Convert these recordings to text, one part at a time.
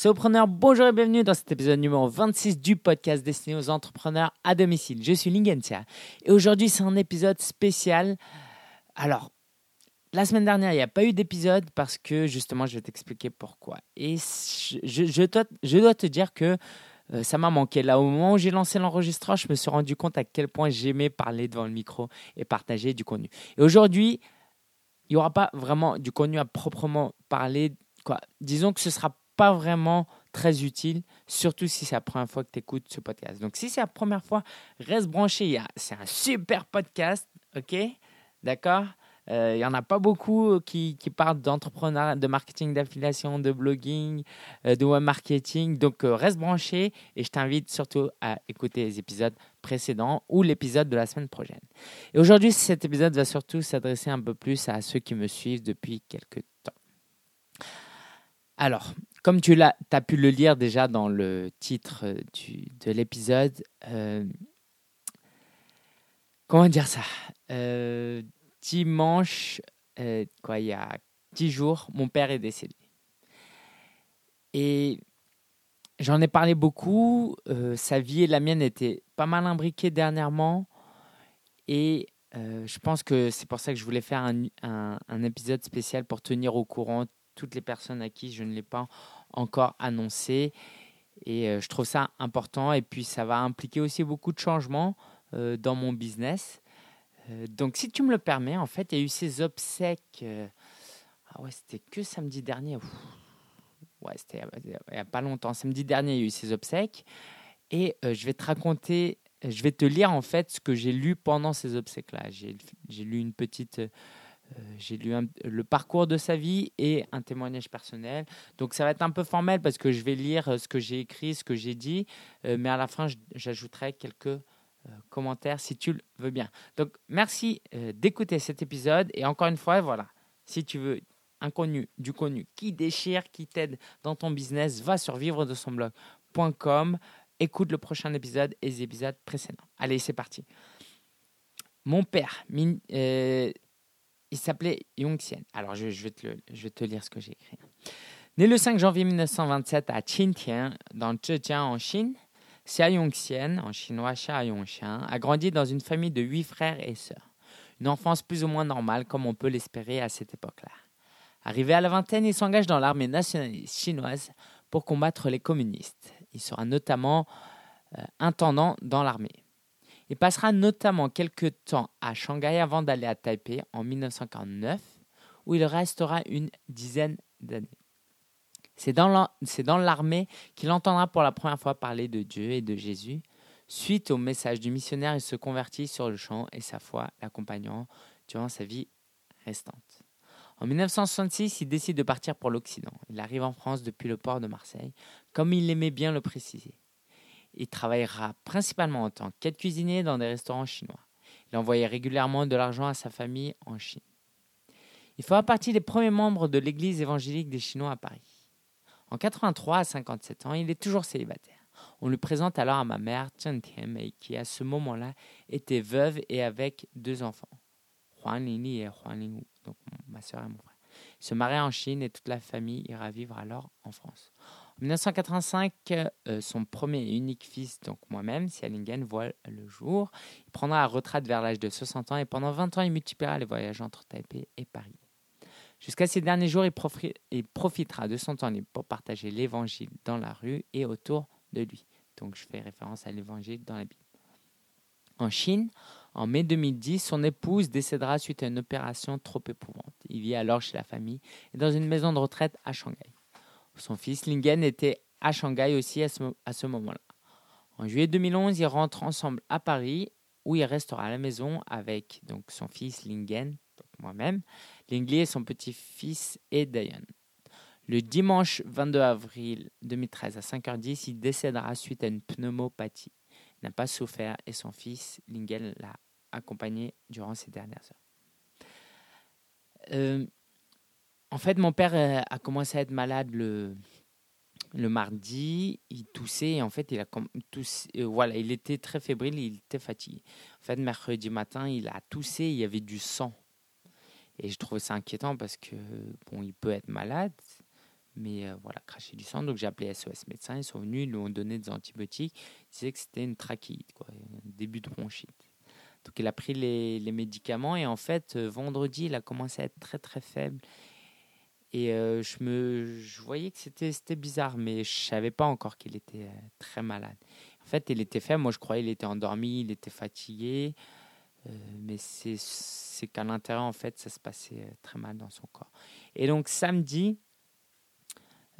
Solopreneur, bonjour et bienvenue dans cet épisode numéro 26 du podcast destiné aux entrepreneurs à domicile. Je suis Lingentia et aujourd'hui c'est un épisode spécial. Alors, la semaine dernière, il n'y a pas eu d'épisode parce que justement, je vais t'expliquer pourquoi. Et je, dois, te dire que euh, ça m'a manqué. Là, au moment où j'ai lancé l'enregistrement, je me suis rendu compte à quel point j'aimais parler devant le micro et partager du contenu. Et aujourd'hui, il n'y aura pas vraiment du contenu à proprement parler. Disons que ce sera pas vraiment très utile, surtout si c'est la première fois que tu écoutes ce podcast. Donc, si c'est la première fois, reste branché. C'est un super podcast, ok? D'accord? Euh, il n'y en a pas beaucoup qui, qui parlent d'entrepreneuriat, de marketing d'affiliation, de blogging, euh, de web marketing. Donc, euh, reste branché et je t'invite surtout à écouter les épisodes précédents ou l'épisode de la semaine prochaine. Et aujourd'hui, cet épisode va surtout s'adresser un peu plus à ceux qui me suivent depuis quelques temps. Alors, comme tu l'as, as pu le lire déjà dans le titre euh, de l'épisode, euh, comment dire ça? Euh, Dimanche, quoi, il y a dix jours, mon père est décédé. Et j'en ai parlé beaucoup. sa vie et la mienne étaient pas mal imbriquées dernièrement. Et je pense que c'est pour ça que je voulais faire un, un épisode spécial pour tenir au courant toutes les personnes à qui je ne l'ai pas encore annoncé. Et euh, je trouve ça important. Et puis, ça va impliquer aussi beaucoup de changements euh, dans mon business. Euh, donc, si tu me le permets, en fait, il y a eu ces obsèques. ah ouais, c'était que samedi dernier. Ouais, c'était il n'y a pas longtemps. Samedi dernier, il y a eu ces obsèques. Et je vais te raconter, je vais te lire en fait ce que j'ai lu pendant ces obsèques-là. J'ai lu une petite j'ai lu le parcours de sa vie et un témoignage personnel. Donc ça va être un peu formel parce que je vais lire euh, ce que j'ai écrit, ce que j'ai dit, euh, mais à la fin j'ajouterai quelques commentaires si tu le veux bien. Donc merci d'écouter cet épisode et encore une fois, voilà, si tu veux un contenu, du contenu qui déchire, qui t'aide dans ton business, va sur vivre de son blog.com, écoute le prochain épisode et les épisodes précédents. Allez, c'est parti. Mon père, il s'appelait Yongxian. Alors, je, vais te lire ce que j'ai écrit. Né le 5 janvier 1927 à Qintian, dans Zhejiang, en Chine, Xia Yongxian, en chinois Xia Yongxian, a grandi dans une famille de huit frères et sœurs. Une enfance plus ou moins normale, comme on peut l'espérer à cette époque-là. Arrivé à la vingtaine, il s'engage dans l'armée nationaliste chinoise pour combattre les communistes. Il sera notamment euh, intendant dans l'armée. Il passera notamment quelques temps à Shanghai avant d'aller à Taipei en 1949, où il restera une dizaine d'années. C'est dans l'armée qu'il entendra pour la première fois parler de Dieu et de Jésus. Suite au message du missionnaire, il se convertit sur le champ et sa foi l'accompagnant durant sa vie restante. En 1966, il décide de partir pour l'Occident. Il arrive en France depuis le port de Marseille, comme il aimait bien le préciser. Il travaillera principalement en tant qu'aide cuisinier dans des restaurants chinois. Il envoyait régulièrement de l'argent à sa famille en Chine. Il fera partie des premiers membres de l'Église évangélique des Chinois à Paris. En 83 à 57 ans, il est toujours célibataire. On lui présente alors à ma mère, Chen Tianmei, qui à ce moment-là était veuve et avec deux enfants, Huang Lingli et Huang Lingwu, donc ma soeur et mon frère. Se marie en Chine et toute la famille ira vivre alors en France. En 1985, euh, son premier et unique fils, donc moi-même, Sialingen, voit le jour. Il prendra la retraite vers l'âge de 60 ans et pendant 20 ans, il multipliera les voyages entre Taipei et Paris. Jusqu'à ces derniers jours, il, profitera de son temps libre pour partager l'évangile dans la rue et autour de lui. Donc je fais référence à l'évangile dans la Bible. En Chine, en mai 2010, son épouse décédera suite à une opération trop éprouvante. Il vit alors chez la famille et dans une maison de retraite à Shanghai. Son fils Lingen était à Shanghai aussi à ce, moment-là. En juillet 2011, ils rentrent ensemble à Paris où il restera à la maison avec donc son fils Lingen, moi-même, Lingli et son petit-fils et Dayan. Le dimanche 22 avril 2013 à 5h10, il décédera suite à une pneumopathie. Il n'a pas souffert et son fils Lingen l'a accompagné durant ces dernières heures. Euh, en fait, mon père euh, a commencé à être malade le, le mardi. Il toussait et en fait, il a toussé, euh, voilà, il était très fébrile, il était fatigué. En fait, mercredi matin, il a toussé, il y avait du sang. Et je trouvais ça inquiétant parce que, bon, il peut être malade, mais voilà, cracher du sang. Donc j'ai appelé SOS médecin, ils sont venus, ils lui ont donné des antibiotiques. Ils disaient que c'était une trachéite, quoi, un début de bronchite. Donc il a pris les, les médicaments et en fait, vendredi, il a commencé à être très très faible. Et je, me, je voyais que c'était bizarre, mais je savais pas encore qu'il était très malade. En fait, il était faible. Moi, je croyais qu'il était endormi, il était fatigué. mais c'est qu'à l'intérieur, en fait, ça se passait très mal dans son corps. Et donc, samedi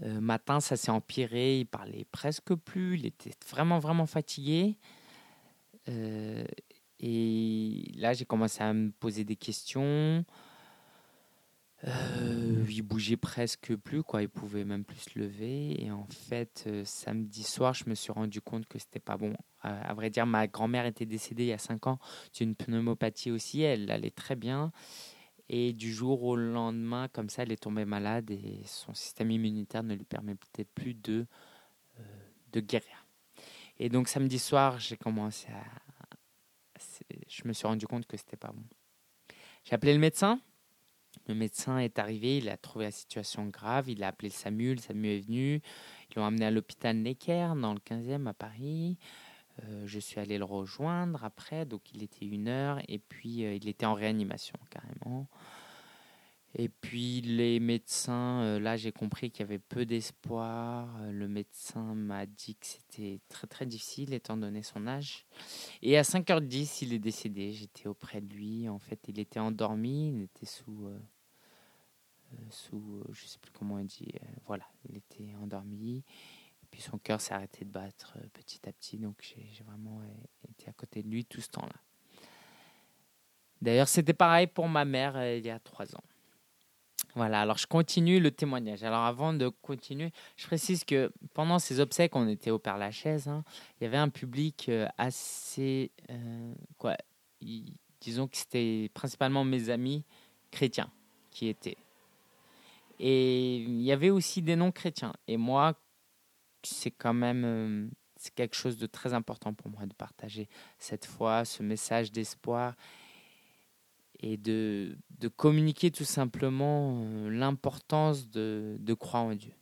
matin, ça s'est empiré. Il parlait presque plus. Il était vraiment, vraiment fatigué. et là, j'ai commencé à me poser des questions. Euh, il bougeait presque plus, quoi. Il pouvait même plus se lever. Et en fait, euh, samedi soir, je me suis rendu compte que c'était pas bon. à vrai dire, ma grand-mère était décédée il y a 5 ans d'une pneumopathie aussi. Elle allait très bien. Et du jour au lendemain, comme ça, elle est tombée malade et son système immunitaire ne lui permettait plus de, euh, de guérir. Et donc samedi soir, j'ai commencé à. Je me suis rendu compte que c'était pas bon. J'ai appelé le médecin le médecin est arrivé, il a trouvé la situation grave, il a appelé le SAMU, le SAMU est venu, ils l'ont amené à l'hôpital Necker dans le 15e à Paris. Euh, je suis allé le rejoindre après, donc il était une heure, et puis euh, il était en réanimation carrément. Et puis les médecins, euh, là j'ai compris qu'il y avait peu d'espoir. Le médecin m'a dit que c'était très très difficile étant donné son âge. Et à 5h10, il est décédé. J'étais auprès de lui. En fait, il était endormi, il était sous euh, sous, euh, je sais plus comment on dit, euh, voilà, il était endormi. Et puis son cœur s'est arrêté de battre petit à petit, donc j'ai vraiment été à côté de lui tout ce temps-là. D'ailleurs, c'était pareil pour ma mère il y a trois ans. Voilà, alors je continue le témoignage. Alors avant de continuer, je précise que pendant ces obsèques, on était au Père Lachaise, hein, il y avait un public assez... quoi, disons que c'était principalement mes amis chrétiens qui étaient. Et il y avait aussi des non-chrétiens. Et moi, c'est quand même euh, c'est quelque chose de très important pour moi de partager cette foi, ce message d'espoir et de, de communiquer tout simplement euh, l'importance de, de croire en Dieu.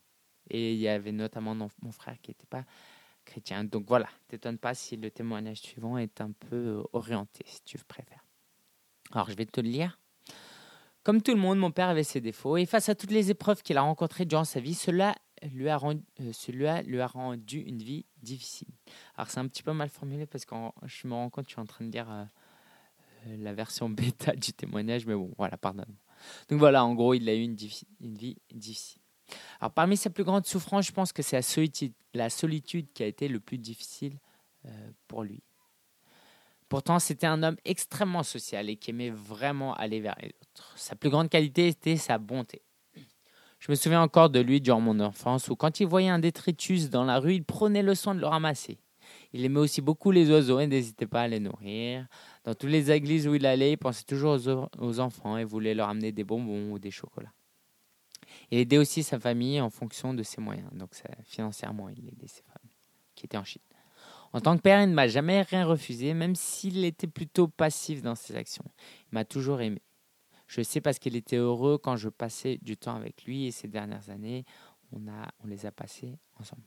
Et il y avait notamment mon frère qui n'était pas chrétien. Donc voilà, t'étonne pas si le témoignage suivant est un peu euh, orienté, si tu préfères. Alors je vais te le lire. Comme tout le monde, mon père avait ses défauts, et face à toutes les épreuves qu'il a rencontrées durant sa vie, cela lui a, rendu, euh, cela lui a rendu une vie difficile. Alors c'est un petit peu mal formulé parce que je me rends compte que je suis en train de euh, la version bêta du témoignage, mais bon, voilà, pardonne-moi. Donc voilà, en gros, il a eu une, vie difficile. Alors parmi ses plus grandes souffrances, je pense que c'est la solitude, la solitude qui a été le plus difficile pour lui. Pourtant, c'était un homme extrêmement social et qui aimait vraiment aller vers les autres. Sa plus grande qualité était sa bonté. Je me souviens encore de lui durant mon enfance où quand il voyait un détritus dans la rue, il prenait le soin de le ramasser. Il aimait aussi beaucoup les oiseaux et n'hésitait pas à les nourrir. Dans toutes les églises où il allait, il pensait toujours aux, enfants et voulait leur amener des bonbons ou des chocolats. Il aidait aussi sa famille en fonction de ses moyens. Donc financièrement, il aidait ses familles qui étaient en Chine. En tant que père, il ne m'a jamais rien refusé, même s'il était plutôt passif dans ses actions. Il m'a toujours aimé. Je sais parce qu'il était heureux quand je passais du temps avec lui et ces dernières années, on, on les a passées ensemble.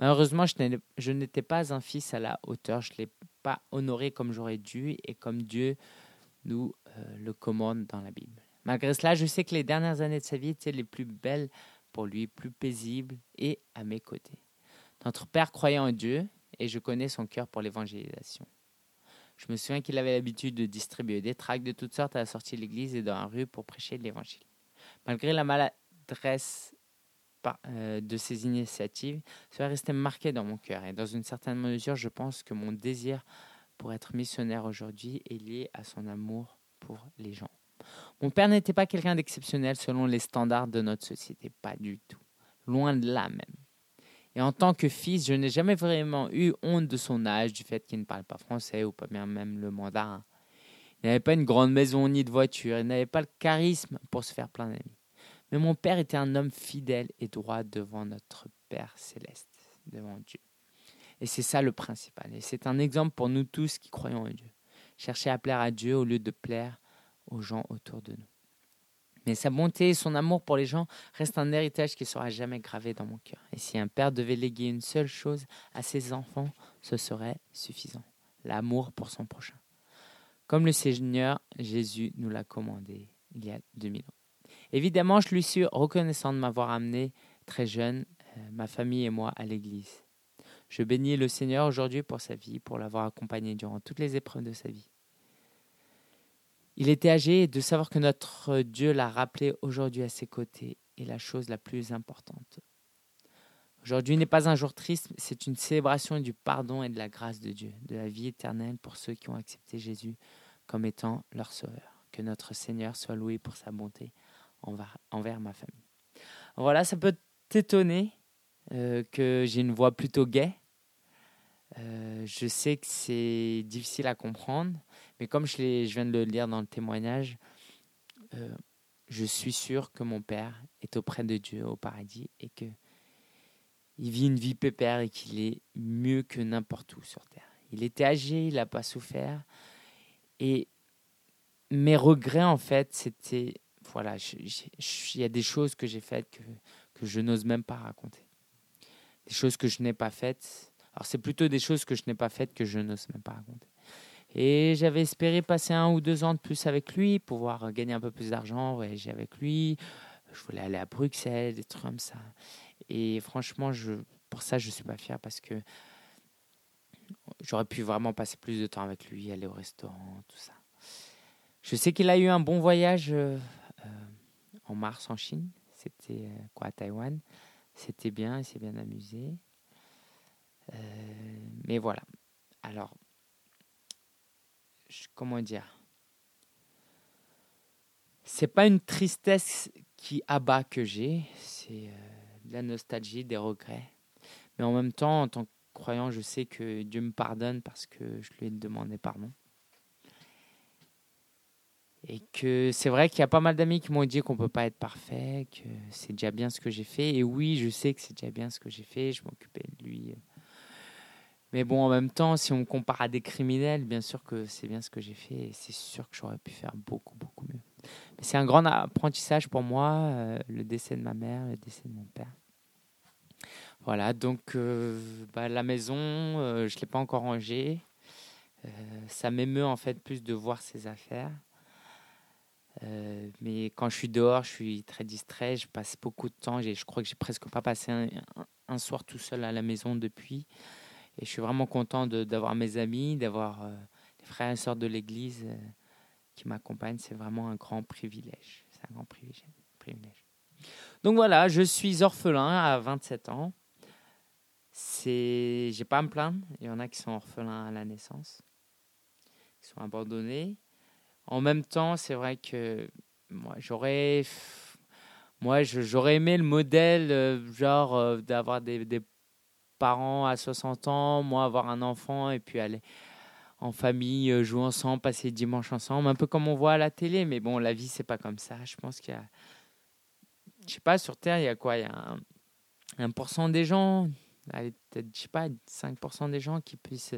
Malheureusement, je n'étais pas un fils à la hauteur. Je ne l'ai pas honoré comme j'aurais dû et comme Dieu nous euh, le commande dans la Bible. Malgré cela, je sais que les dernières années de sa vie étaient les plus belles pour lui, plus paisibles et à mes côtés. Notre Père croyait en Dieu et je connais son cœur pour l'évangélisation. Je me souviens qu'il avait l'habitude de distribuer des tracts de toutes sortes à la sortie de l'église et dans la rue pour prêcher l'évangile. Malgré la maladresse de ses initiatives, cela restait marqué dans mon cœur et dans une certaine mesure, je pense que mon désir pour être missionnaire aujourd'hui est lié à son amour pour les gens. Mon père n'était pas quelqu'un d'exceptionnel selon les standards de notre société, pas du tout. Loin de là même. Et en tant que fils, je n'ai jamais vraiment eu honte de son âge, du fait qu'il ne parle pas français ou pas bien même le mandarin. Il n'avait pas une grande maison ni de voiture, il n'avait pas le charisme pour se faire plein d'amis. Mais mon père était un homme fidèle et droit devant notre Père céleste, devant Dieu. Et c'est ça le principal. Et c'est un exemple pour nous tous qui croyons en Dieu. Chercher à plaire à Dieu au lieu de plaire aux gens autour de nous. Mais sa bonté et son amour pour les gens restent un héritage qui sera jamais gravé dans mon cœur. Et si un père devait léguer une seule chose à ses enfants, ce serait suffisant. L'amour pour son prochain. Comme le Seigneur Jésus nous l'a commandé il y a 2000 ans. Évidemment, je lui suis reconnaissant de m'avoir amené très jeune, euh, ma famille et moi, à l'Église. Je bénis le Seigneur aujourd'hui pour sa vie, pour l'avoir accompagné durant toutes les épreuves de sa vie. Il était âgé de savoir que notre Dieu l'a rappelé aujourd'hui à ses côtés est la chose la plus importante. Aujourd'hui n'est pas un jour triste, c'est une célébration du pardon et de la grâce de Dieu, de la vie éternelle pour ceux qui ont accepté Jésus comme étant leur sauveur. Que notre Seigneur soit loué pour sa bonté envers ma famille. Voilà, ça peut t'étonner euh, que j'ai une voix plutôt gaie. Euh, je sais que c'est difficile à comprendre, mais comme je, viens de le lire dans le témoignage, euh, je suis sûr que mon père est auprès de Dieu au paradis et que il vit une vie pépère et qu'il est mieux que n'importe où sur terre. Il était âgé, il n'a pas souffert. Et mes regrets, en fait, c'était. Voilà, il y a des choses que j'ai faites que, que je n'ose même pas raconter. Des choses que je n'ai pas faites alors c'est plutôt des choses que je n'ai pas faites que je n'ose même pas raconter. Et j'avais espéré passer un ou deux ans de plus avec lui, pouvoir gagner un peu plus d'argent, voyager avec lui. Je voulais aller à Bruxelles, des trucs comme ça. Et franchement, je, pour ça, je ne suis pas fier parce que j'aurais pu vraiment passer plus de temps avec lui, aller au restaurant, tout ça. Je sais qu'il a eu un bon voyage euh, en mars en Chine. C'était euh, quoi à Taïwan. C'était bien, il s'est bien amusé. Euh, mais voilà. Alors, comment dire? C'est pas une tristesse qui abat que j'ai, c'est euh, de la nostalgie, des regrets. Mais en même temps, en tant que croyant, je sais que Dieu me pardonne parce que je lui ai demandé pardon. Et que c'est vrai qu'il y a pas mal d'amis qui m'ont dit qu'on ne peut pas être parfait, que c'est déjà bien ce que j'ai fait. Et oui, je sais que c'est déjà bien ce que j'ai fait. Je m'occupais de lui mais bon, en même temps, si on me compare à des criminels, bien sûr que c'est bien ce que j'ai fait et c'est sûr que j'aurais pu faire beaucoup, beaucoup mieux. Mais c'est un grand apprentissage pour moi, euh, le décès de ma mère, le décès de mon père. Voilà, donc euh, bah, la maison, euh, je ne l'ai pas encore rangée. ça m'émeut en fait plus de voir ces affaires. Mais quand je suis dehors, je suis très distrait, je passe beaucoup de temps. Je crois que j'ai presque pas passé un, un, soir tout seul à la maison depuis. Et je suis vraiment content d'avoir mes amis, d'avoir euh, les frères et sœurs de l'Église euh, qui m'accompagnent. C'est vraiment un grand privilège. C'est un grand privilège. Donc voilà, je suis orphelin à 27 ans. C'est, j'ai pas à me plaindre. Il y en a qui sont orphelins à la naissance, qui sont abandonnés. En même temps, c'est vrai que moi, j'aurais, moi, j'aurais aimé le modèle, euh, genre d'avoir des, des parents à 60 ans, moi avoir un enfant et puis aller en famille, euh, jouer ensemble, passer le dimanche ensemble, un peu comme on voit à la télé. Mais bon, la vie, c'est pas comme ça. Je pense qu'il y a, je sais pas, sur Terre, il y a quoi? Il y a un, pourcent des gens, peut-être, je sais pas, 5% des gens qui, puissent,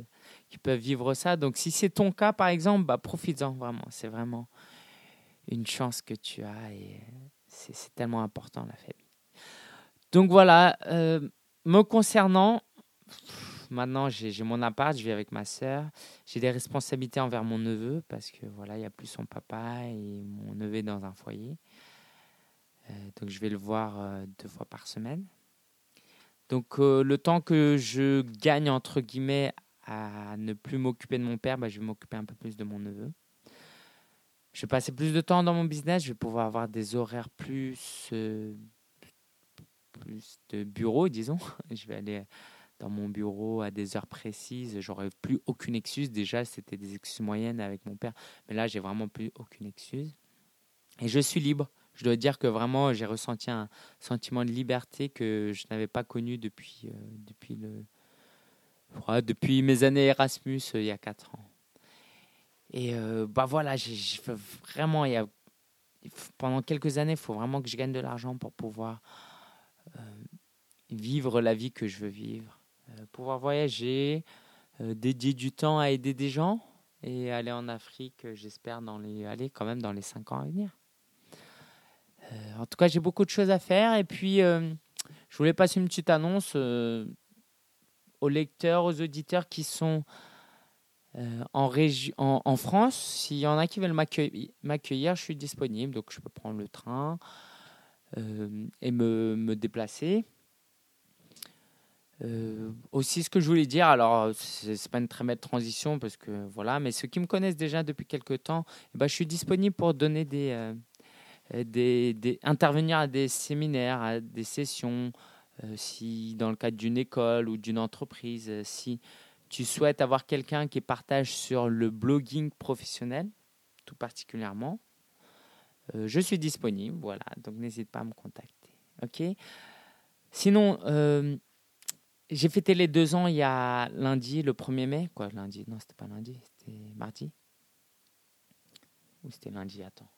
qui peuvent vivre ça. Donc, si c'est ton cas, par exemple, bah, profites-en vraiment. C'est vraiment une chance que tu as et c'est tellement important, la famille. Donc voilà, euh, me concernant, maintenant j'ai mon appart, je vis avec ma sœur. J'ai des responsabilités envers mon neveu parce que voilà, il n'y a plus son papa et mon neveu est dans un foyer. Euh, donc je vais le voir euh, deux fois par semaine. Donc euh, le temps que je gagne entre guillemets à ne plus m'occuper de mon père, bah, je vais m'occuper un peu plus de mon neveu. Je vais passer plus de temps dans mon business, je vais pouvoir avoir des horaires plus plus de bureau, disons. Je vais aller dans mon bureau à des heures précises. J'aurais plus aucune excuse. Déjà, c'était des excuses moyennes avec mon père, mais là, j'ai vraiment plus aucune excuse. Et je suis libre. Je dois dire que vraiment, j'ai ressenti un sentiment de liberté que je n'avais pas connu depuis, euh, depuis, le, depuis mes années Erasmus euh, il y a 4 ans. Et euh, bah voilà, j'ai vraiment, il y a, pendant quelques années, il faut vraiment que je gagne de l'argent pour pouvoir vivre la vie que je veux vivre, pouvoir voyager, dédier du temps à aider des gens et aller en Afrique, j'espère, dans les, aller quand même dans les cinq ans à venir. En tout cas, j'ai beaucoup de choses à faire. Et puis, je voulais passer une petite annonce aux lecteurs, aux auditeurs qui sont en, France. S'il y en a qui veulent m'accueillir, je suis disponible. Donc, je peux prendre le train et me, déplacer. Euh, aussi, ce que je voulais dire, alors c'est pas une très belle transition parce que voilà, mais ceux qui me connaissent déjà depuis quelques temps, eh ben, je suis disponible pour donner des, euh, des, des, intervenir à des séminaires, à des sessions, euh, si dans le cadre d'une école ou d'une entreprise, si tu souhaites avoir quelqu'un qui partage sur le blogging professionnel, tout particulièrement, je suis disponible, voilà, donc n'hésite pas à me contacter, ok? Sinon, j'ai fêté les deux ans il y a lundi, le 1er mai. Quoi, lundi Non, c'était pas lundi, c'était mardi? Ou c'était lundi, attends.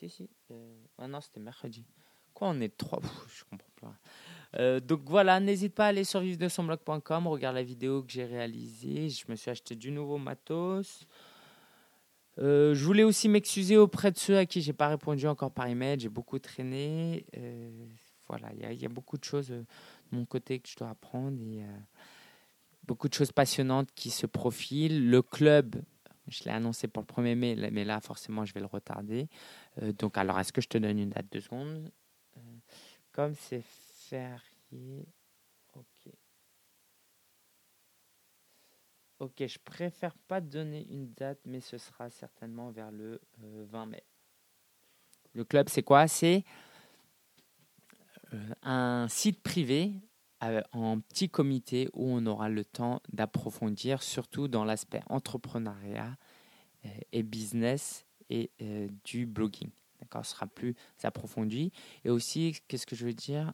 Si, si. Euh... Ah non, c'était mercredi. Quoi, on est trois? Je comprends plus euh, donc voilà, n'hésite pas à aller sur de son blog.com, regarde la vidéo que j'ai réalisée. Je me suis acheté du nouveau matos. Euh, je voulais aussi m'excuser auprès de ceux à qui j'ai pas répondu encore par email. J'ai beaucoup traîné. Euh, voilà, il y, a beaucoup de choses de mon côté que je dois apprendre et beaucoup de choses passionnantes qui se profilent. Le club, je l'ai annoncé pour le 1er mai, mais là, forcément, je vais le retarder. Euh, donc, alors, est-ce que je te donne une date de seconde? Comme c'est férié, ok. Ok, je préfère pas donner une date, mais ce sera certainement vers le 20 mai. Le club, c'est quoi? C'est euh, un site privé euh, en petit comité où on aura le temps d'approfondir, surtout dans l'aspect entrepreneuriat euh, et business et du blogging. D'accord, ce sera plus approfondi. Et aussi, qu'est-ce que je veux dire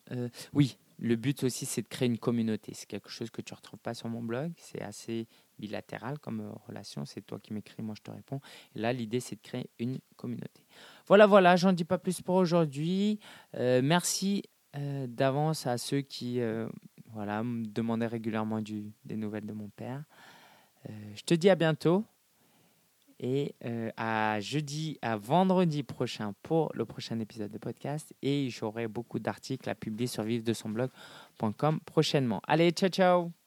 Oui, le but aussi, c'est de créer une communauté. C'est quelque chose que tu ne retrouves pas sur mon blog. C'est assez bilatéral comme relation. C'est toi qui m'écris, moi je te réponds. Là, l'idée, c'est de créer une communauté. Voilà, voilà, j'en dis pas plus pour aujourd'hui. merci euh, d'avance à ceux qui euh, voilà, me demandaient régulièrement des nouvelles de mon père. Euh, je te dis à bientôt et à jeudi, à vendredi prochain pour le prochain épisode de podcast. Et j'aurai beaucoup d'articles à publier sur vive de son blog.com prochainement. Allez, ciao, ciao